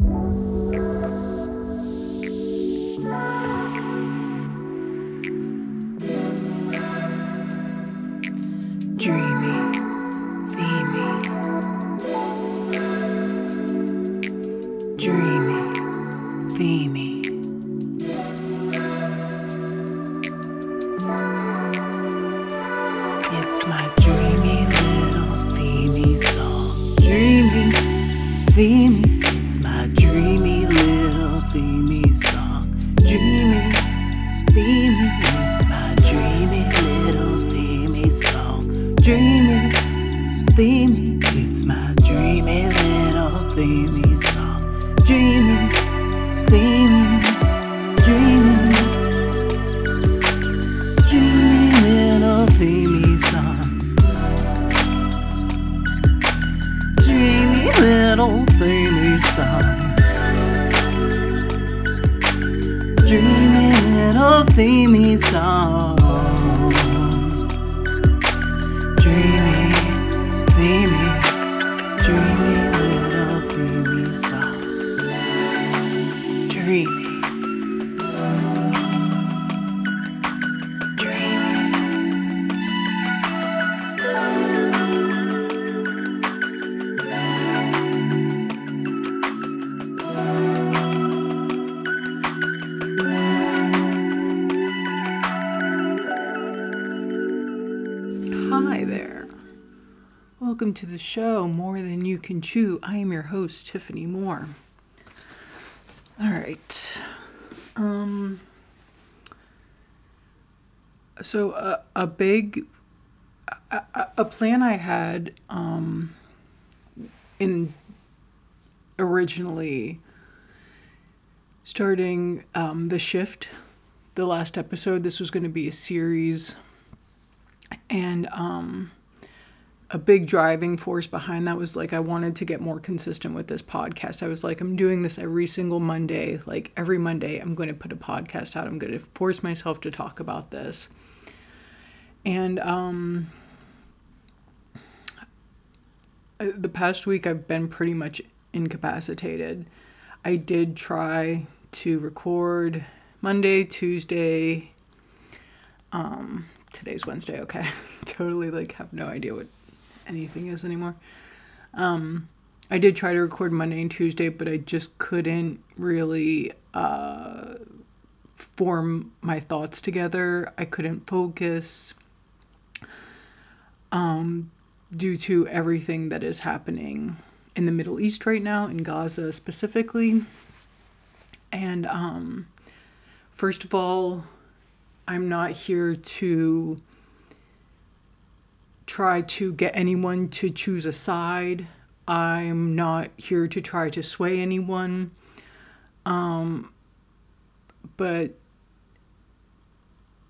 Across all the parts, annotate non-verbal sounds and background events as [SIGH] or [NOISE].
Dreamy, Dreamy. Hi there. Welcome to the show, More Than You Can Chew. I am your host, Tiffany Moore. Right. Um, so a, a big a- a plan I had um, in originally starting um, the shift, the last episode. This was going to be a series, and um, a big driving force behind that was like I wanted to get more consistent with this podcast. I was like, I'm doing this every single Monday. Like every Monday, I'm going to put a podcast out. I'm going to force myself to talk about this. And um, uh, the past week, I've been pretty much incapacitated. I did try to record Monday, Tuesday. Um, today's Wednesday. Okay, [LAUGHS] totally like have no idea what anything is anymore. Um, I did try to record Monday and Tuesday, but I just couldn't really uh, form my thoughts together. I couldn't focus um, due to everything that is happening in the Middle East right now, in Gaza specifically. And um, first of all, I'm not here to try to get anyone to choose a side. I'm not here to try to sway anyone. Um, but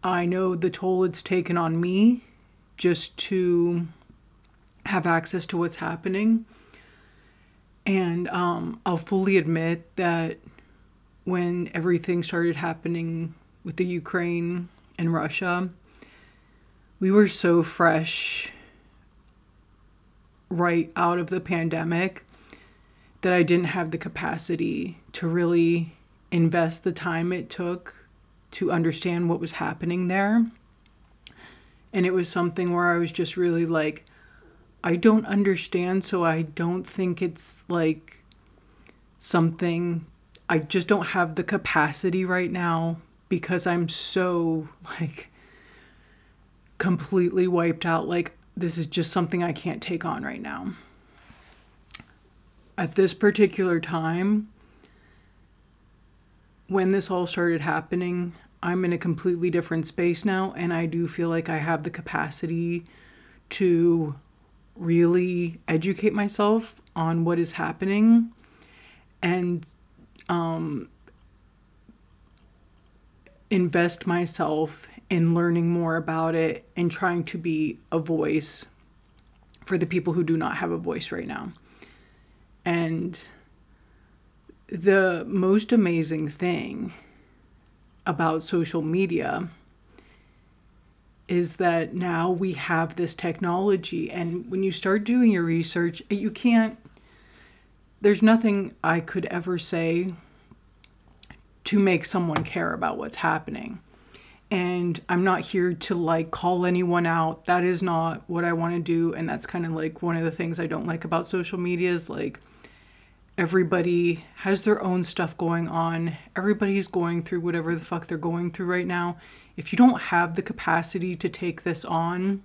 I know the toll it's taken on me just to have access to what's happening. And um, I'll fully admit that when everything started happening with the Ukraine and Russia, we were so fresh right out of the pandemic that I didn't have the capacity to really invest the time it took to understand what was happening there. And it was something where I was just really like, I don't understand, so I don't think it's like something I just don't have the capacity right now because I'm so [LAUGHS] like completely wiped out. Like, this is just something I can't take on right now. At this particular time, when this all started happening, I'm in a completely different space now, and I do feel like I have the capacity to really educate myself on what is happening and um, invest myself in learning more about it and trying to be a voice for the people who do not have a voice right now. And the most amazing thing about social media is that now we have this technology and when you start doing your research you can't there's nothing I could ever say to make someone care about what's happening. And I'm not here to like call anyone out. That is not what I want to do. And that's kind of like one of the things I don't like about social media is like everybody has their own stuff going on. Everybody's going through whatever the fuck they're going through right now. If you don't have the capacity to take this on,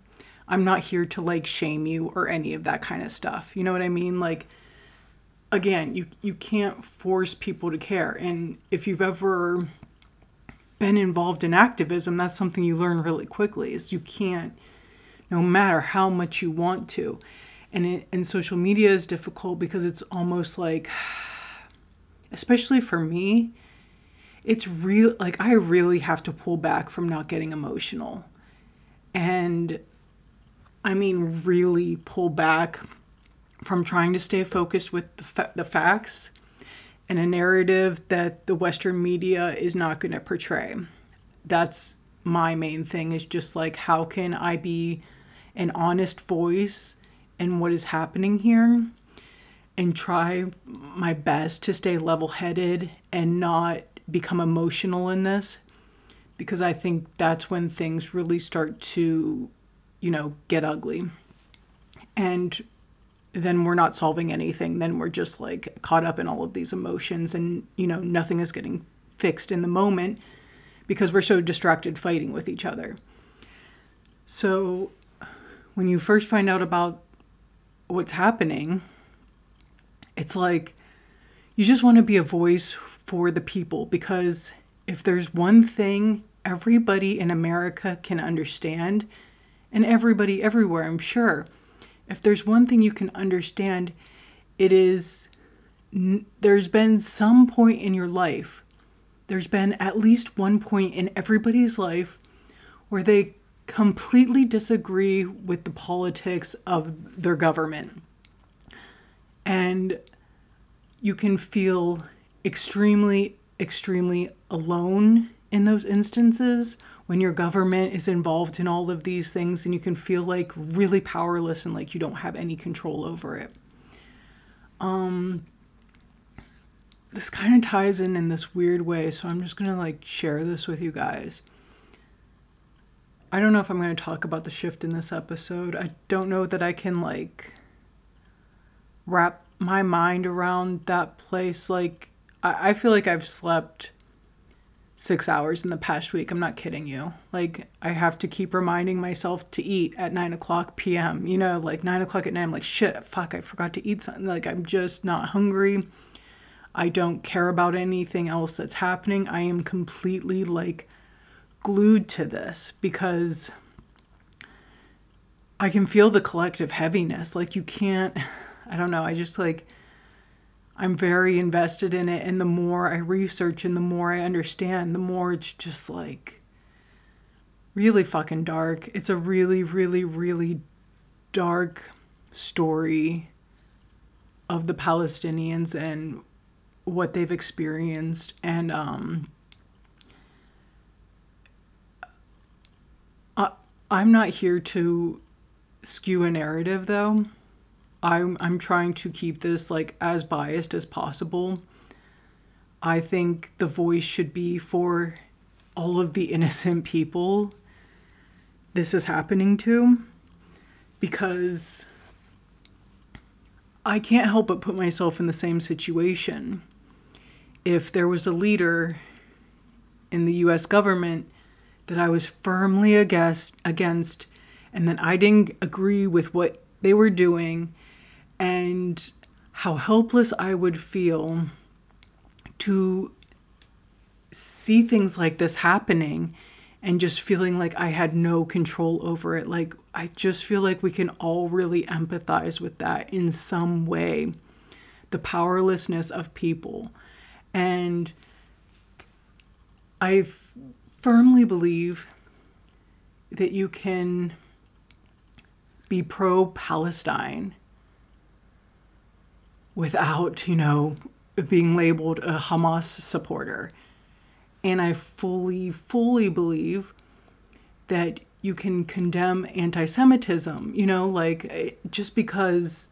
I'm not here to like shame you or any of that kind of stuff. You know what I mean? Like again, you you can't force people to care. And if you've ever been involved in activism, that's something you learn really quickly is you can't no matter how much you want to. And it, and social media is difficult because it's almost like [SIGHS] especially for me, it's real like I really have to pull back from not getting emotional. And I mean really pull back from trying to stay focused with the, fa- the facts and a narrative that the Western media is not going to portray. That's my main thing is just like, how can I be an honest voice in what is happening here and try my best to stay level headed and not become emotional in this? Because I think that's when things really start to, you know, get ugly. And then we're not solving anything. Then we're just like caught up in all of these emotions and, you know, nothing is getting fixed in the moment because we're so distracted fighting with each other. So when you first find out about what's happening, it's like you just want to be a voice for the people because if there's one thing everybody in America can understand, and everybody everywhere, I'm sure, if there's one thing you can understand, it is there's been some point in your life, there's been at least one point in everybody's life where they completely disagree with the politics of their government. And you can feel extremely, extremely alone in those instances when your government is involved in all of these things and you can feel like really powerless and like you don't have any control over it. Um, this kind of ties in in this weird way, so I'm just gonna like share this with you guys. I don't know if I'm to talk about the shift in this episode. I don't know that I can like wrap my mind around that place. Like, I, I feel like I've slept six hours in the past week. I'm not kidding you. Like, I have to keep reminding myself to eat at 9 o'clock p.m. You know, like 9 o'clock at night, I'm like, shit, fuck, I forgot to eat something. Like, I'm just not hungry. I don't care about anything else that's happening. I am completely like glued to this because I can feel the collective heaviness. Like, you can't, [SIGHS] I don't know, I just like, I'm very invested in it. And the more I research and the more I understand, the more it's just like really fucking dark. It's a really, really, really dark story of the Palestinians and what they've experienced. And, um, I, I'm not here to skew a narrative though. I'm I'm trying to keep this like as biased as possible. I think the voice should be for all of the innocent people this is happening to because I can't help but put myself in the same situation. If there was a leader in the US government that I was firmly against against and then I didn't agree with what they were doing and how helpless I would feel to see things like this happening and just feeling like I had no control over it. Like, I just feel like we can all really empathize with that in some way the powerlessness of people. And I firmly believe that you can be pro Palestine without, you know, being labeled a Hamas supporter. And I fully, fully believe that you can condemn anti Semitism, you know, like eh, just because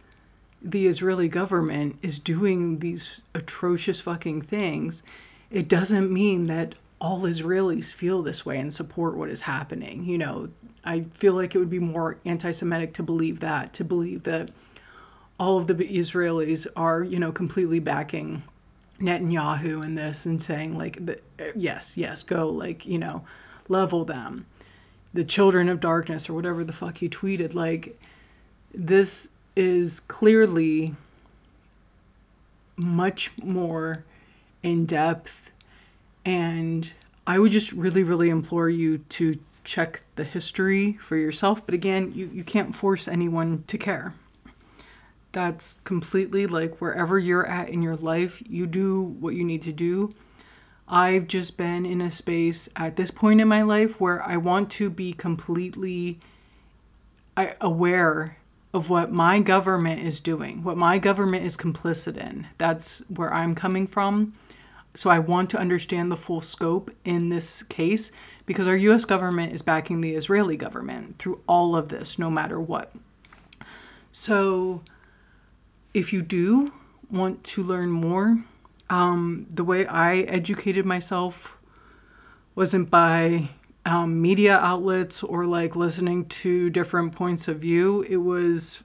the Israeli government is doing these atrocious fucking things, it doesn't mean that all Israelis feel this way and support what is happening. You know, I feel like it would be more anti Semitic to believe that, to believe that all of the Israelis are, you know, completely backing Netanyahu in this and saying, like, the, yes, yes, go, like, you know, level them. The children of darkness, or whatever the fuck he tweeted. Like, this is clearly much more in depth and I would just really, really implore you to check the history for yourself. But again, you, you can't force anyone to care. That's completely like wherever you're at in your life, you do what you need to do. I've just been in a space at this point in my life where I want to be completely aware of what my government is doing, what my government is complicit in. That's where I'm coming from. So I want to understand the full scope in this case because our US government is backing the Israeli government through all of this, no matter what. So if you do want to learn more, um, the way I educated myself wasn't by um, media outlets or like listening to different points of view. It was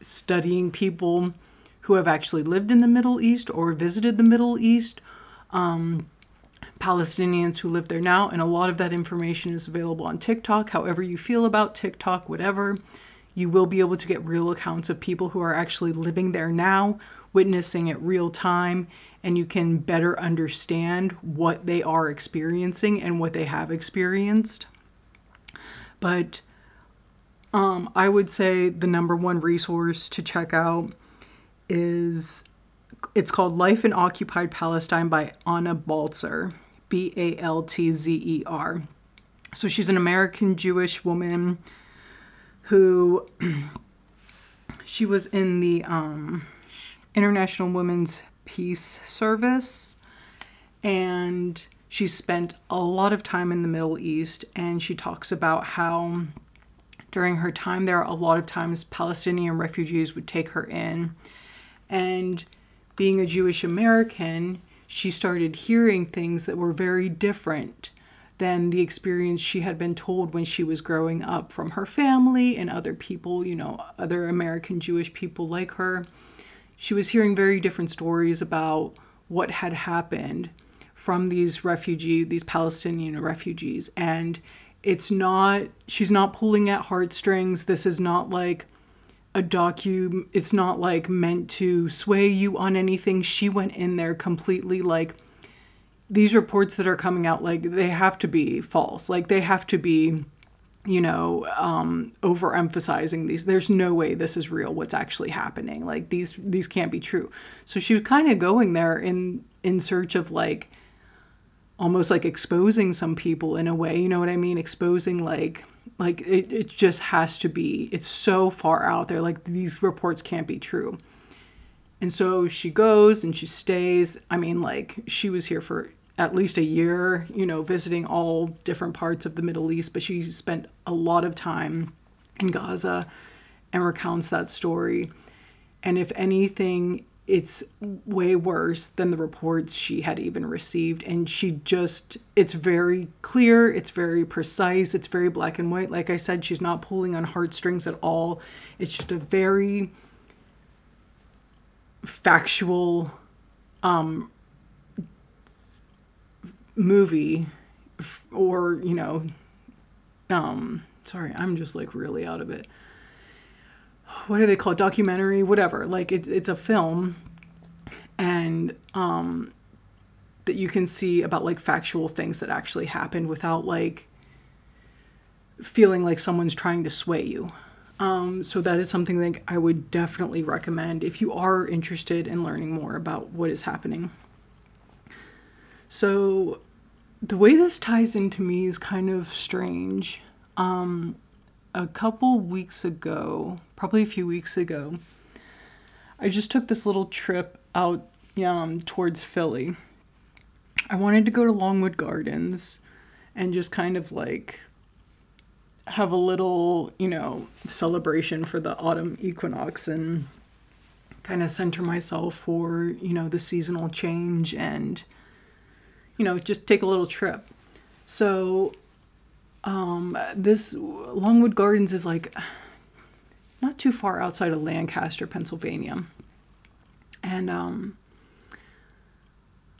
studying people who have actually lived in the Middle East or visited the Middle East, um, Palestinians who live there now, and a lot of that information is available on TikTok. However, you feel about TikTok, whatever, you will be able to get real accounts of people who are actually living there now, witnessing it real time, and you can better understand what they are experiencing and what they have experienced. But um, I would say the number one resource to check out is it's called Life in Occupied Palestine by Anna Baltzer, B A L T Z E R. So she's an American Jewish woman who [CLEARS THROAT] she was in the um, International Women's Peace Service and she spent a lot of time in the Middle East and she talks about how during her time there a lot of times Palestinian refugees would take her in. And being a Jewish American, she started hearing things that were very different than the experience she had been told when she was growing up from her family and other people, you know, other American Jewish people like her. She was hearing very different stories about what had happened from these refugee these Palestinian refugees and it's not she's not pulling at heartstrings. This is not like a docu it's not like meant to sway you on anything she went in there completely like these reports that are coming out like they have to be false like they have to be you know um overemphasizing these there's no way this is real what's actually happening like these these can't be true so she was kind of going there in in search of like almost like exposing some people in a way you know what i mean exposing like like it, it just has to be. It's so far out there. Like these reports can't be true. And so she goes and she stays. I mean, like she was here for at least a year, you know, visiting all different parts of the Middle East, but she spent a lot of time in Gaza and recounts that story. And if anything it's way worse than the reports she had even received. And she just it's very clear it's very precise it's very black and white. Like i said she's not pulling on heartstrings at all. It's just a very factual um movie or you know um sorry i'm just like really out of it. What do they call it? Documentary? Whatever. Like it, it's a film and um that you can see about like factual things that actually happened without like feeling like someone's trying to sway you. Um, so that is something that I would definitely recommend if you are interested in learning more about what is happening. So the way this ties into me is kind of strange. Um, a couple weeks ago, probably a few weeks ago, I just took this little trip out um, towards Philly. I wanted to go to Longwood Gardens and just kind of like have a little, you know, celebration for the autumn equinox and kind of center myself for, you know, the seasonal change and, you know, just take a little trip. So, um, this Longwood Gardens is like not too far outside of Lancaster, Pennsylvania. And, um,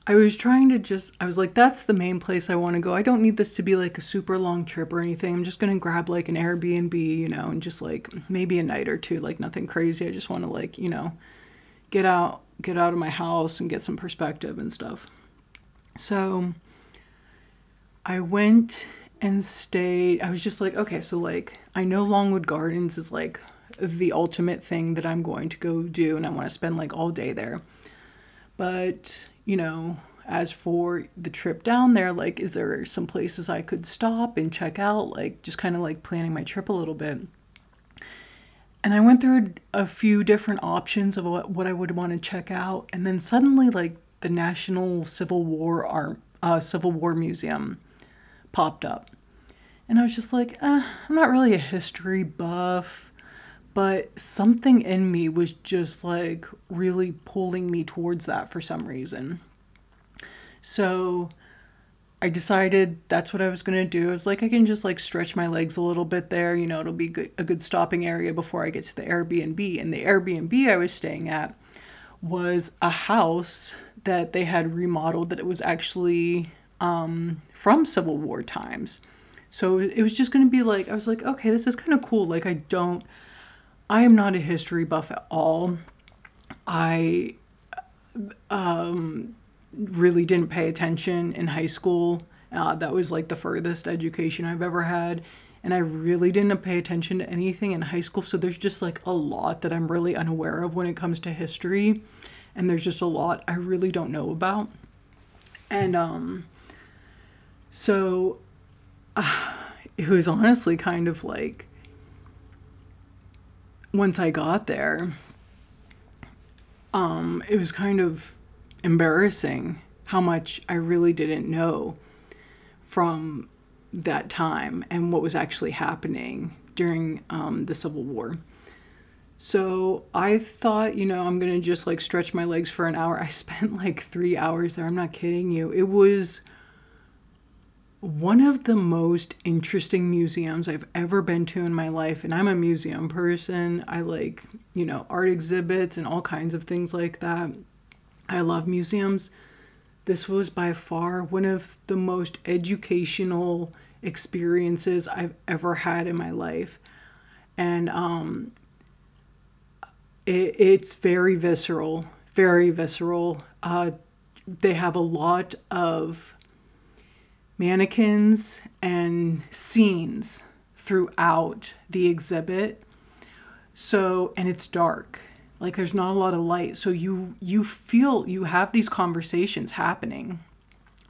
I was trying to just, I was like, that's the main place I want to go. I don't need this to be like a super long trip or anything. I'm just going to grab like an Airbnb, you know, and just like maybe a night or two, like nothing crazy. I just want to like, you know, get out, get out of my house and get some perspective and stuff. So I went and stayed. I was just like, okay, so like, I know Longwood Gardens is like the ultimate thing that I'm going to go do, and I want to spend like all day there. But you know, as for the trip down there, like, is there some places I could stop and check out? Like, just kind of like planning my trip a little bit. And I went through a few different options of what, what I would want to check out. And then suddenly, like, the National Civil War Art, uh, Civil War Museum popped up. And I was just like, eh, I'm not really a history buff but something in me was just like really pulling me towards that for some reason. So I decided that's what I was going to do. I was like, I can just like stretch my legs a little bit there. You know, it'll be good, a good stopping area before I get to the Airbnb. And the Airbnb I was staying at was a house that they had remodeled that it was actually um, from Civil War times. So it was just going to be like, I was like, okay, this is kind of cool. Like, I don't I am not a history buff at all. I um, really didn't pay attention in high school. Uh, that was like the furthest education I've ever had. And I really didn't pay attention to anything in high school. So there's just like a lot that I'm really unaware of when it comes to history. And there's just a lot I really don't know about. And um, so uh, [SIGHS] it was honestly kind of like once I got there, um, it was kind of embarrassing how much I really didn't know from that time and what was actually happening during um, the Civil War. So I thought, you know, I'm going to just like stretch my legs for an hour. [LAUGHS] I spent like three hours there. I'm not kidding you. It was one of the most interesting museums I've ever been to in my life. And I'm a museum person. I like, you know, art exhibits and all kinds of things like that. I love museums. This was by far one of the most educational experiences I've ever had in my life. And um, it, it's very visceral, very visceral. Uh, they have a lot of mannequins and scenes throughout the exhibit. So, and it's dark. Like there's not a lot of light. So you you feel you have these conversations happening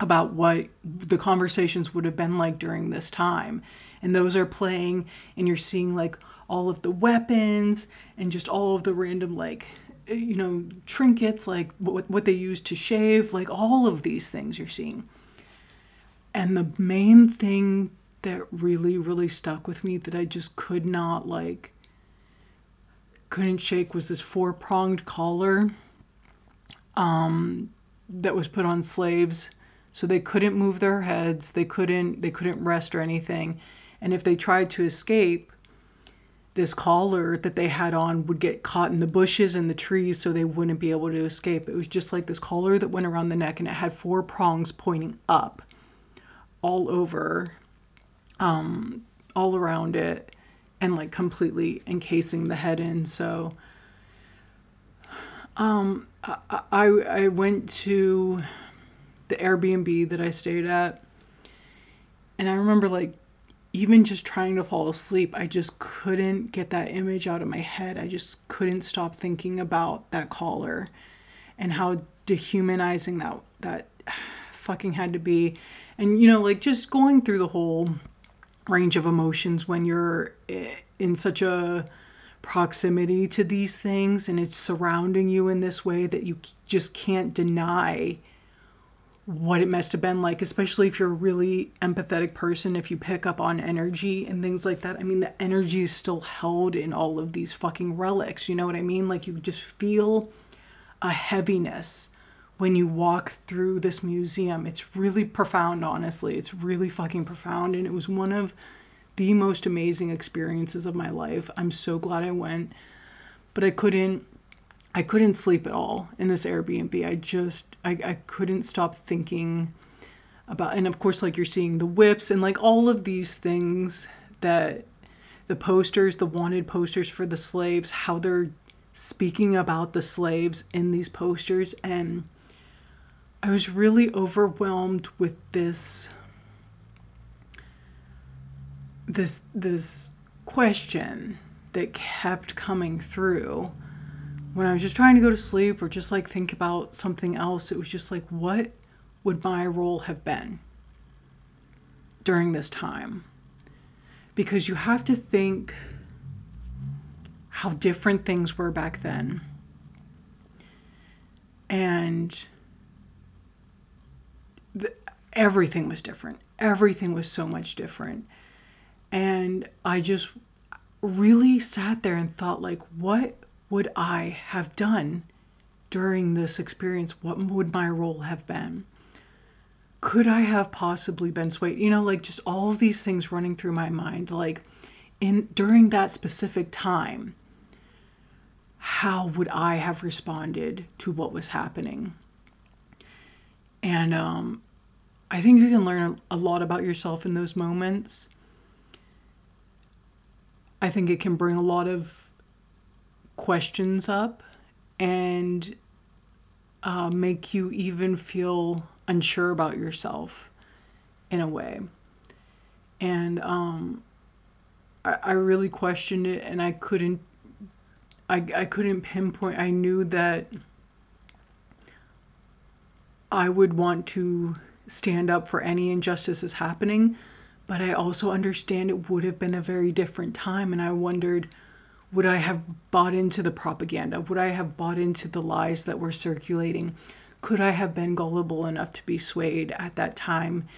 about what the conversations would have been like during this time. And those are playing and you're seeing like all of the weapons and just all of the random like you know trinkets like what what they use to shave like all of these things you're seeing and the main thing that really, really stuck with me that I just could not like, couldn't shake was this four pronged collar um, that was put on slaves. So they couldn't move their heads, they couldn't, they couldn't rest or anything. And if they tried to escape, this collar that they had on would get caught in the bushes and the trees so they wouldn't be able to escape. It was just like this collar that went around the neck and it had four prongs pointing up all over, um, all around it, and like completely encasing the head in. So, um, I, I, I went to the Airbnb that I stayed at, and I remember like even just trying to fall asleep, I just couldn't get that image out of my head. I just couldn't stop thinking about that collar and how dehumanizing that that fucking had to be and you know like just going through the whole range of emotions when you're eh, in such a proximity to these things and it's surrounding you in this way that you just can't deny what it must have been like, especially if you're a really empathetic person, if you pick up on energy and things like that. I mean, the energy is still held in all of these fucking relics. You know what I mean? Like, you just feel a heaviness when you walk through this museum. It's really profound, honestly. It's really fucking profound. And it was one of the most amazing experiences of my life. I'm so glad I went. But I couldn't I couldn't sleep at all in this Airbnb. I just I, I couldn't stop thinking about and of course like you're seeing the whips and like all of these things that the posters, the wanted posters for the slaves, how they're speaking about the slaves in these posters and I was really overwhelmed with this this this question that kept coming through when I was just trying to go to sleep or just like think about something else, it was just like, what would my role have been during this time? Because you have to think how different things were back then. And the, everything was different. Everything was so much different. And I just really sat there and thought like what would I have done during this experience? What would my role have been? Could I have possibly been swayed? You know, like just all of these things running through my mind, like in during that specific time, how would I have responded to what was happening? And um, I think you can learn a lot about yourself in those moments. I think it can bring a lot of questions up and uh, make you even feel unsure about yourself in a way. And um, I, I really questioned it and I couldn't I, I couldn't pinpoint I knew that I would want to stand up for any injustices happening, but I also understand it would have been a very different time and I wondered would I have bought into the propaganda? Would I have bought into the lies that were circulating? Could I have been gullible enough to be swayed at that time?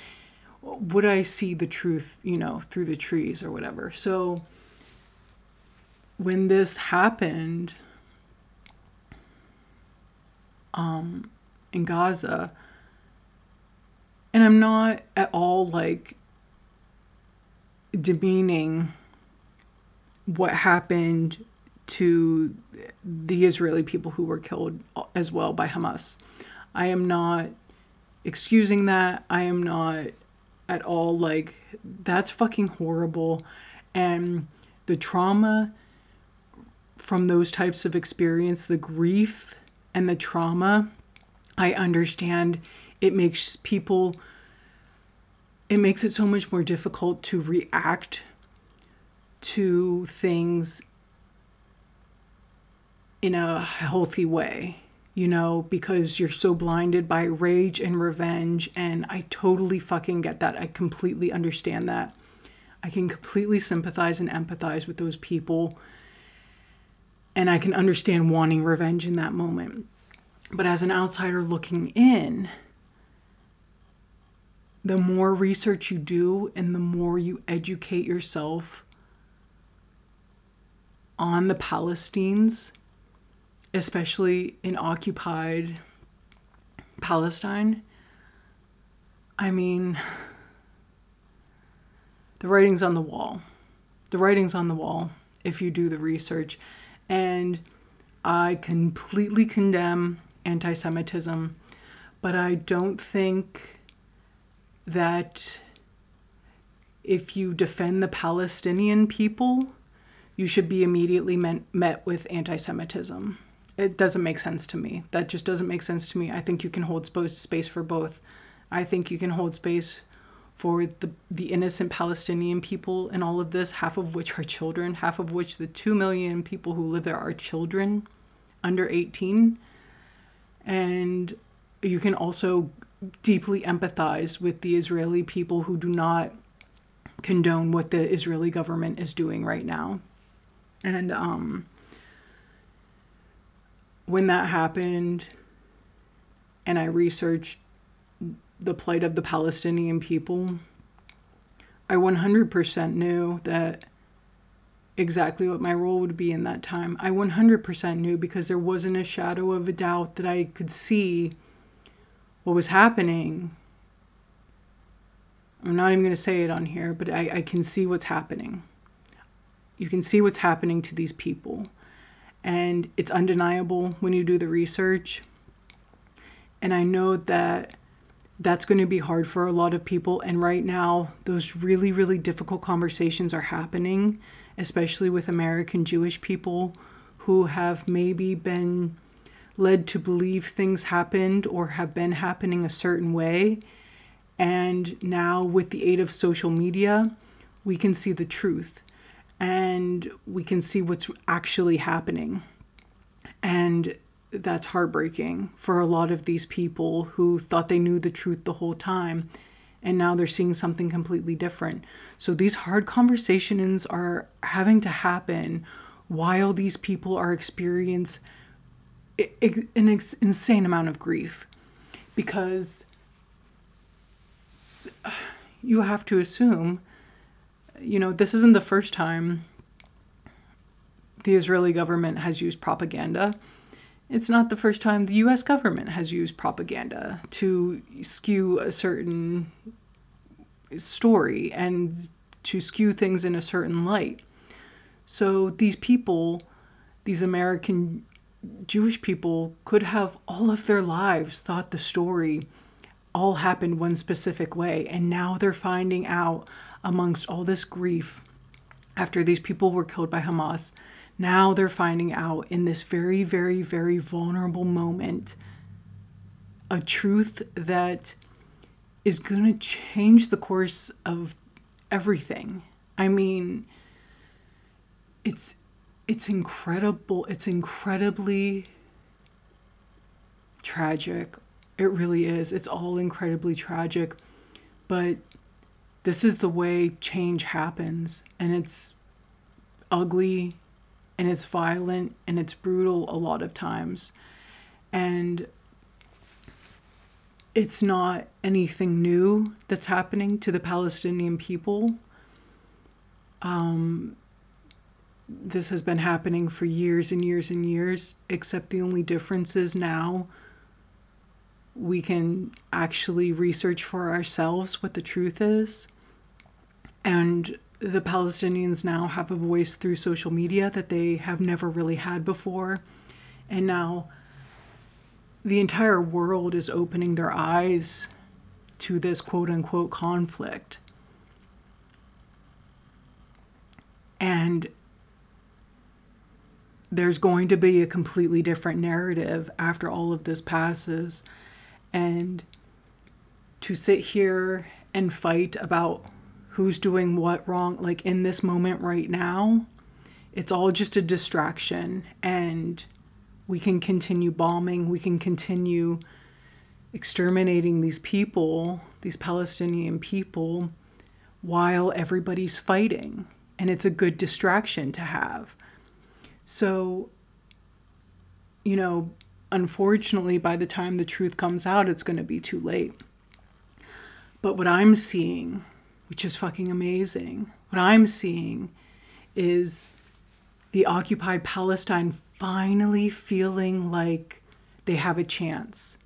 Would I see the truth, you know, through the trees or whatever? So when this happened um, in Gaza, and I'm not at all like demeaning what happened to the Israeli people who were killed as well by Hamas. I am not excusing that. I am not at all like, that's fucking horrible. And the trauma from those types of experience, the grief and the trauma, I understand it makes people, it makes it so much more difficult to react to things in a healthy way, you know, because you're so blinded by rage and revenge. And I totally fucking get that. I completely understand that. I can completely sympathize and empathize with those people. And I can understand wanting revenge in that moment. But as an outsider looking in, the more research you do and the more you educate yourself on the Palestinians, especially in occupied Palestine. I mean, the writing's on the wall. The writing's on the wall if you do the research. And I completely condemn anti Semitism, but I don't think that if you defend the Palestinian people, you should be immediately met, met with anti Semitism. It doesn't make sense to me. That just doesn't make sense to me. I think you can hold space for both. I think you can hold space for the, the innocent Palestinian people in all of this, half of which are children, half of which the 2 million people who live there are children under 18. And you can also deeply empathize with the Israeli people who do not condone what the Israeli government is doing right now. And um, when that happened, and I researched the plight of the Palestinian people, I 100% knew that exactly what my role would be in that time. I 100% knew because there wasn't a shadow of a doubt that I could see what was happening. I'm not even going to say it on here, but I, I can see what's happening. You can see what's happening to these people. And it's undeniable when you do the research. And I know that that's going to be hard for a lot of people. And right now, those really, really difficult conversations are happening, especially with American Jewish people who have maybe been led to believe things happened or have been happening a certain way. And now, with the aid of social media, we can see the truth and we can see what's actually happening. And that's heartbreaking for a lot of these people who thought they knew the truth the whole time and now they're seeing something completely different. So these hard conversations are having to happen while these people are experiencing an insane amount of grief because uh, you have to assume you know this isn't the first time the Israeli government has used propaganda it's not the first time the US government has used propaganda to skew a certain story and to skew things in a certain light. So these people, these American Jewish people, could have all of their lives thought the story all happened one specific way. And now they're finding out amongst all this grief after these people were killed by Hamas now they're finding out in this very, very, very vulnerable moment a truth that is going to change the course of everything. I mean, it's it's incredible. It's incredibly tragic. It really is. It's all incredibly tragic. But this is the way change happens and it's ugly and it's violent and it's brutal a lot of times. And it's not anything new that's happening to the Palestinian people. Um, this has been happening for years and years and years, except the only difference is now we can actually research for ourselves what the truth is. And the Palestinians now have a voice through social media that they have never really had before. And now the entire world is opening their eyes to this quote unquote conflict. And there's going to be a completely different narrative after all of this passes. And to sit here and fight about who's doing what wrong, like in this moment right now, it's all just a distraction. And we can continue bombing, we can continue exterminating these people, these Palestinian people, while everybody's fighting. And it's a good distraction to have. So, you know, unfortunately, by the time the truth comes out, it's going to be too late. But what I'm seeing which is fucking amazing. What I'm seeing is the occupied Palestine finally feeling like they have a chance.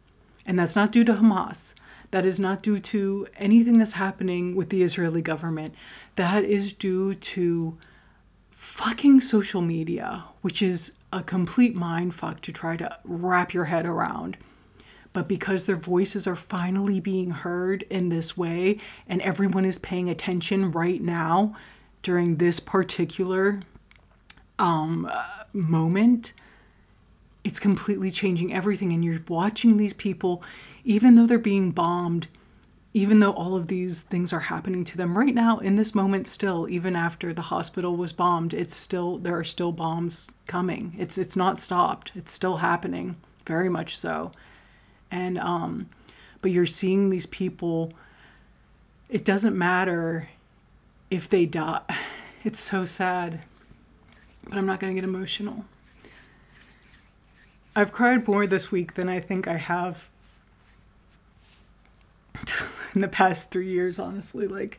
And that's not due to Hamas. That is not due to anything that's happening with the Israeli government. That is due to fucking social media, which is a complete mind fuck to try to wrap your head around but because their voices are finally being heard in this way and everyone is paying attention right now during this particular um, moment it's completely changing everything. And you're watching these people even though they're being bombed even though all of these things are happening to them right now in this moment still even after the hospital was bombed it's still there are still bombs coming. It's it's not stopped. It's still happening. Very much so and um but you're seeing these people it doesn't matter if they die [LAUGHS] it's so sad but i'm not going to get emotional i've cried more this week than i think i have [LAUGHS] in the past three years, honestly. Like,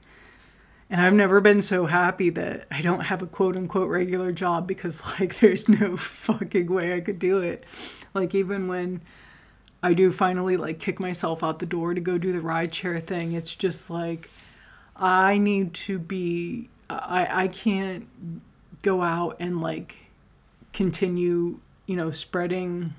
and I've never been so happy that I don't have a quote unquote regular job because, [LAUGHS] like, there's no fucking way I could do it. Like, even when I do finally, like, kick myself out the door to go do the ride share thing, it's just like, I need to be, I, I can't go out and, like, continue, you know, spreading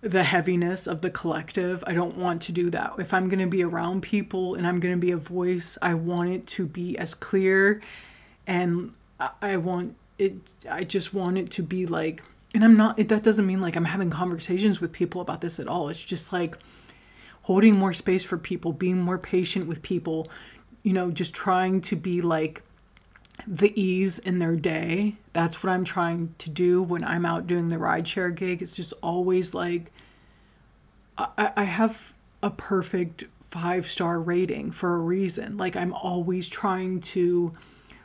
the heaviness of the collective. I don't want to do that. If I'm going to be around people and I'm going to be a voice, I want it to be as clear and I want it I just want it to be like and I'm not it, that doesn't mean like I'm having conversations with people about this at all. It's just like holding more space for people, being more patient with people, you know, just trying to be like the ease in their day. That's what I'm trying to do when I'm out doing the rideshare gig. It's just always like I, I have a perfect five star rating for a reason. Like I'm always trying to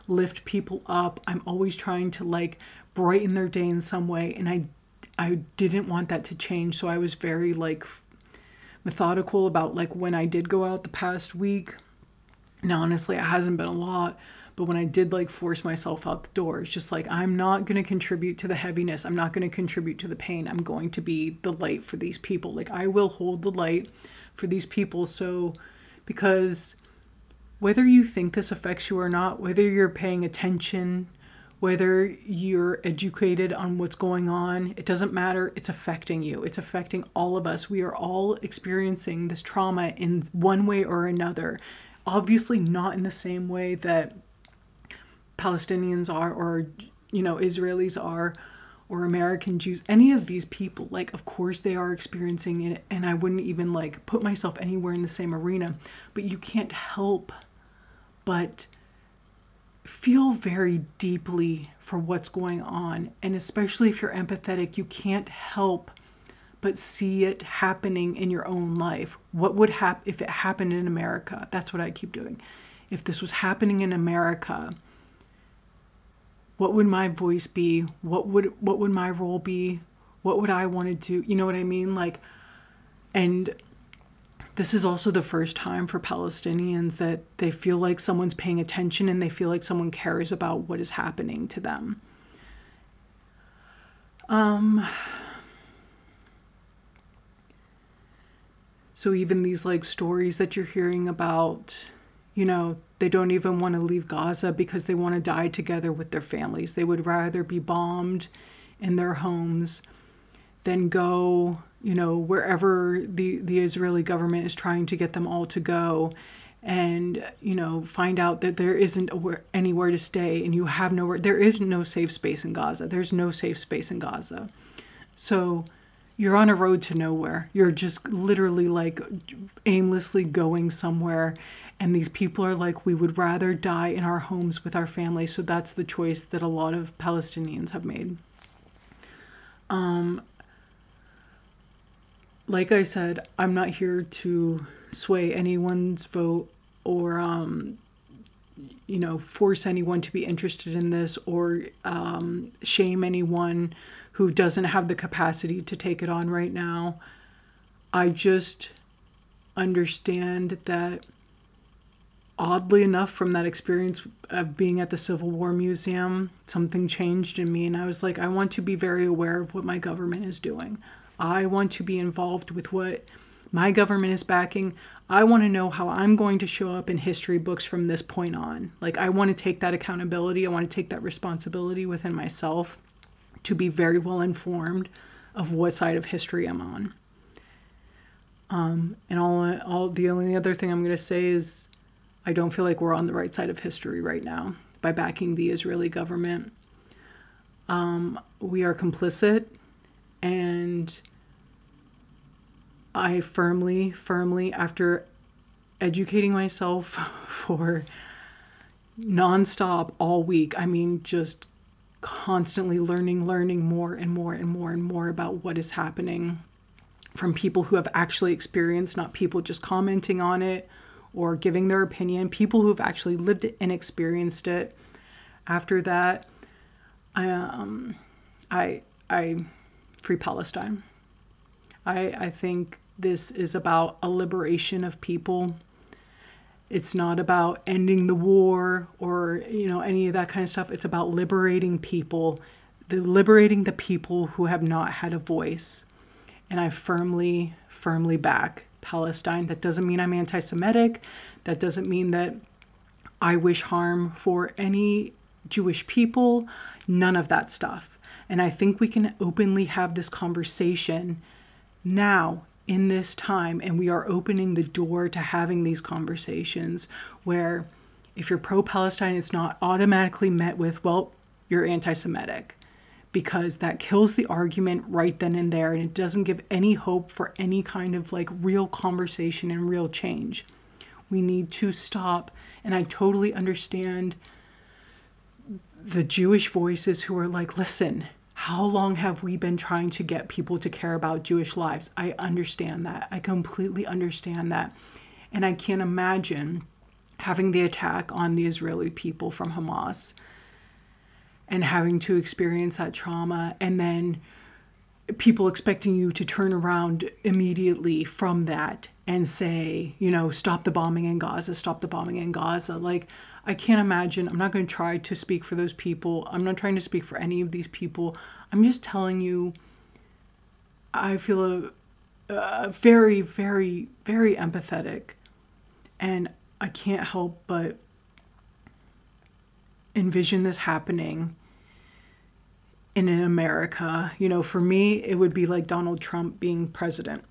lift people up. I'm always trying to like brighten their day in some way. And I I didn't want that to change. So I was very like methodical about like when I did go out the past week. Now honestly it hasn't been a lot but when I did like force myself out the door, it's just like, I'm not going to contribute to the heaviness. I'm not going to contribute to the pain. I'm going to be the light for these people. Like, I will hold the light for these people. So, because whether you think this affects you or not, whether you're paying attention, whether you're educated on what's going on, it doesn't matter. It's affecting you. It's affecting all of us. We are all experiencing this trauma in one way or another. Obviously, not in the same way that Palestinians are or you know Israelis are or American Jews, any of these people, like, of course they are experiencing it, and I wouldn't even like put myself anywhere in the same arena, but you can't help but feel very deeply for what's going on. And especially if you're empathetic, you can't help but see it happening in your own life. What would happen if it happened in America? That's what I keep doing. If this was happening in America, what would my voice be what would what would my role be what would i want to do you know what i mean like and this is also the first time for palestinians that they feel like someone's paying attention and they feel like someone cares about what is happening to them um so even these like stories that you're hearing about you know they don't even want to leave Gaza because they want to die together with their families. They would rather be bombed in their homes than go, you know, wherever the, the Israeli government is trying to get them all to go and, you know, find out that there isn't anywhere to stay and you have nowhere. There is no safe space in Gaza. There's no safe space in Gaza. So you're on a road to nowhere. You're just literally like aimlessly going somewhere and these people are like, we would rather die in our homes with our family. So that's the choice that a lot of Palestinians have made. Um, like I said, I'm not here to sway anyone's vote or, um, you know, force anyone to be interested in this or um, shame anyone who doesn't have the capacity to take it on right now. I just understand that oddly enough, from that experience of being at the Civil War Museum, something changed in me. And I was like, I want to be very aware of what my government is doing. I want to be involved with what my government is backing. I want to know how I'm going to show up in history books from this point on. Like, I want to take that accountability, I want to take that responsibility within myself to be very well informed of what side of history I'm on. Um, and all, all the only other thing I'm going to say is I don't feel like we're on the right side of history right now by backing the Israeli government. Um, we are complicit, and I firmly, firmly, after educating myself [LAUGHS] for nonstop all week, I mean, just constantly learning, learning more and more and more and more about what is happening from people who have actually experienced, not people just commenting on it or giving their opinion, people who've actually lived it and experienced it. After that, I, um, I, I free Palestine. I, I think this is about a liberation of people. It's not about ending the war or, you know, any of that kind of stuff. It's about liberating people, the liberating the people who have not had a voice. And I firmly, firmly back Palestine. That doesn't mean I'm anti Semitic. That doesn't mean that I wish harm for any Jewish people. None of that stuff. And I think we can openly have this conversation now in this time. And we are opening the door to having these conversations where if you're pro Palestine, it's not automatically met with, well, you're anti Semitic because that kills the argument right then and there and it doesn't give any hope for any kind of like real conversation and real change. We need to stop and I totally understand the Jewish voices who are like, listen, how long have we been trying to get people to care about Jewish lives? I understand that. I completely understand that. And I can't imagine having the attack on the Israeli people from Hamas and having to experience that trauma and then people expecting you to turn around immediately from that and say, you know, stop the bombing in Gaza, stop the bombing in Gaza. Like, I can't imagine. I'm not going to try to speak for those people. I'm not trying to speak for any of these people. I'm just telling you, I feel a, a very, very, very empathetic. And I can't help but envision this happening in America. You know, for me, it would be like Donald Trump being president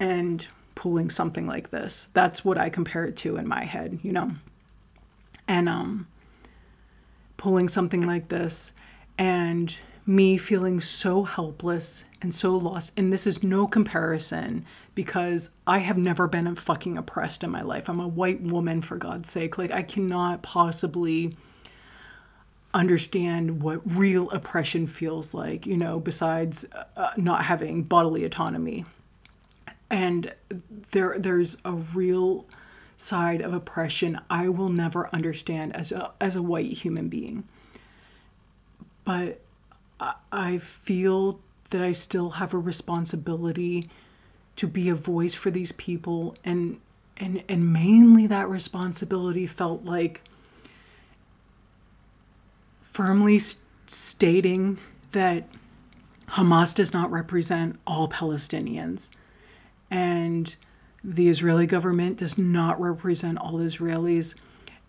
and pulling something like this. That's what I compare it to in my head, you know. And um pulling something like this and me feeling so helpless and so lost. And this is no comparison because I have never been fucking oppressed in my life. I'm a white woman, for God's sake. Like, I cannot possibly understand what real oppression feels like, you know, besides uh, not having bodily autonomy. And there, there's a real side of oppression I will never understand as a, as a white human being. But I feel that I still have a responsibility to be a voice for these people and and and mainly that responsibility felt like firmly stating that Hamas does not represent all Palestinians and the Israeli government does not represent all Israelis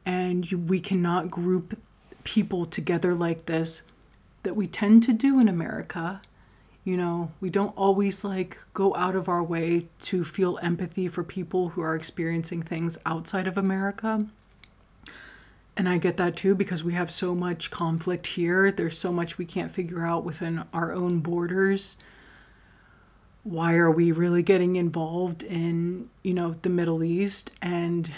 and we cannot group people together like this that we tend to do in America. You know, we don't always like go out of our way to feel empathy for people who are experiencing things outside of America. And I get that too because we have so much conflict here. There's so much we can't figure out within our own borders. Why are we really getting involved in, you know, the Middle East? And,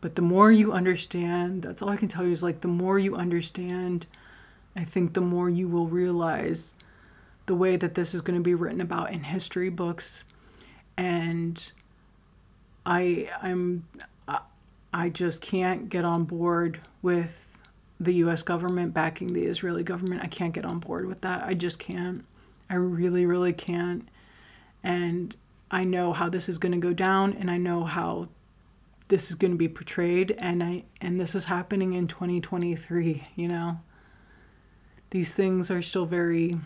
but the more you understand, that's all I can tell you is like the more you understand I think the more you will realize the way that this is going to be written about in history books and I I'm I just can't get on board with the US government backing the Israeli government. I can't get on board with that. I just can't. I really really can't. And I know how this is going to go down and I know how this is going to be portrayed and I and this is happening in 2023, you know these things are still very,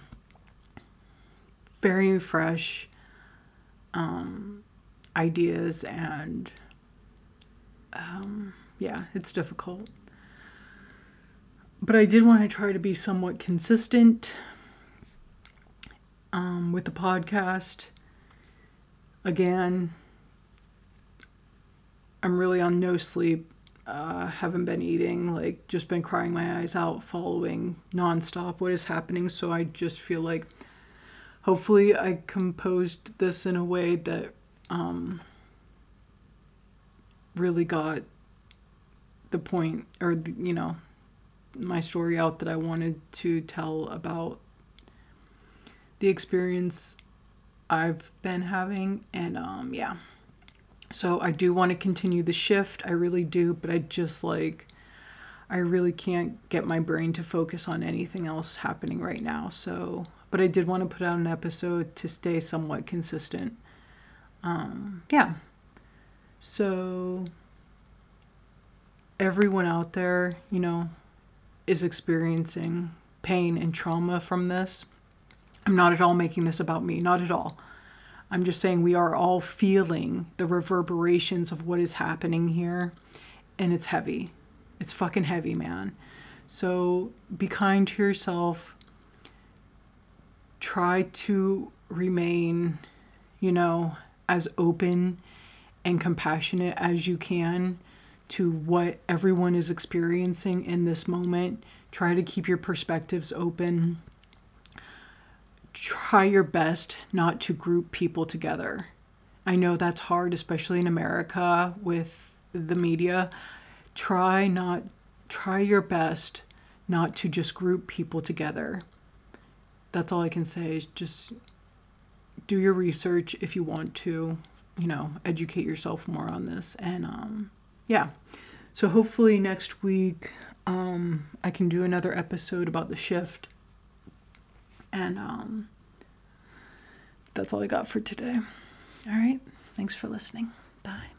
very fresh um, ideas, and um, yeah, it's difficult. But I did want to try to be somewhat consistent um, with the podcast. Again, I'm really on no sleep uh, haven't been eating, like just been crying my eyes out, following nonstop what is happening. So I just feel like hopefully I composed this in a way that um, really got the point or, the, you know, my story out that I wanted to tell about the experience I've been having. And um, yeah. So I do want to continue the shift. I really do, but I just like I really can't get my brain to focus on anything else happening right now. So, but I did want to put out an episode to stay somewhat consistent. Um, yeah. So, everyone out there, you know, is experiencing pain and trauma from this. I'm not at all making this about me, not at all. I'm just saying we are all feeling the reverberations of what is happening here, and it's heavy. It's fucking heavy, man. So be kind to yourself. Try to remain, you know, as open and compassionate as you can to what everyone is experiencing in this moment. Try to keep your perspectives open. Try your best not to group people together. I know that's hard, especially in America with the media. Try not try your best not to just group people together. That's all I can say is just do your research if you want to, you know, educate yourself more on this. And um, yeah, so hopefully next week um, I can do another episode about the shift. And um, that's all I got for today. All right. Thanks for listening. Bye.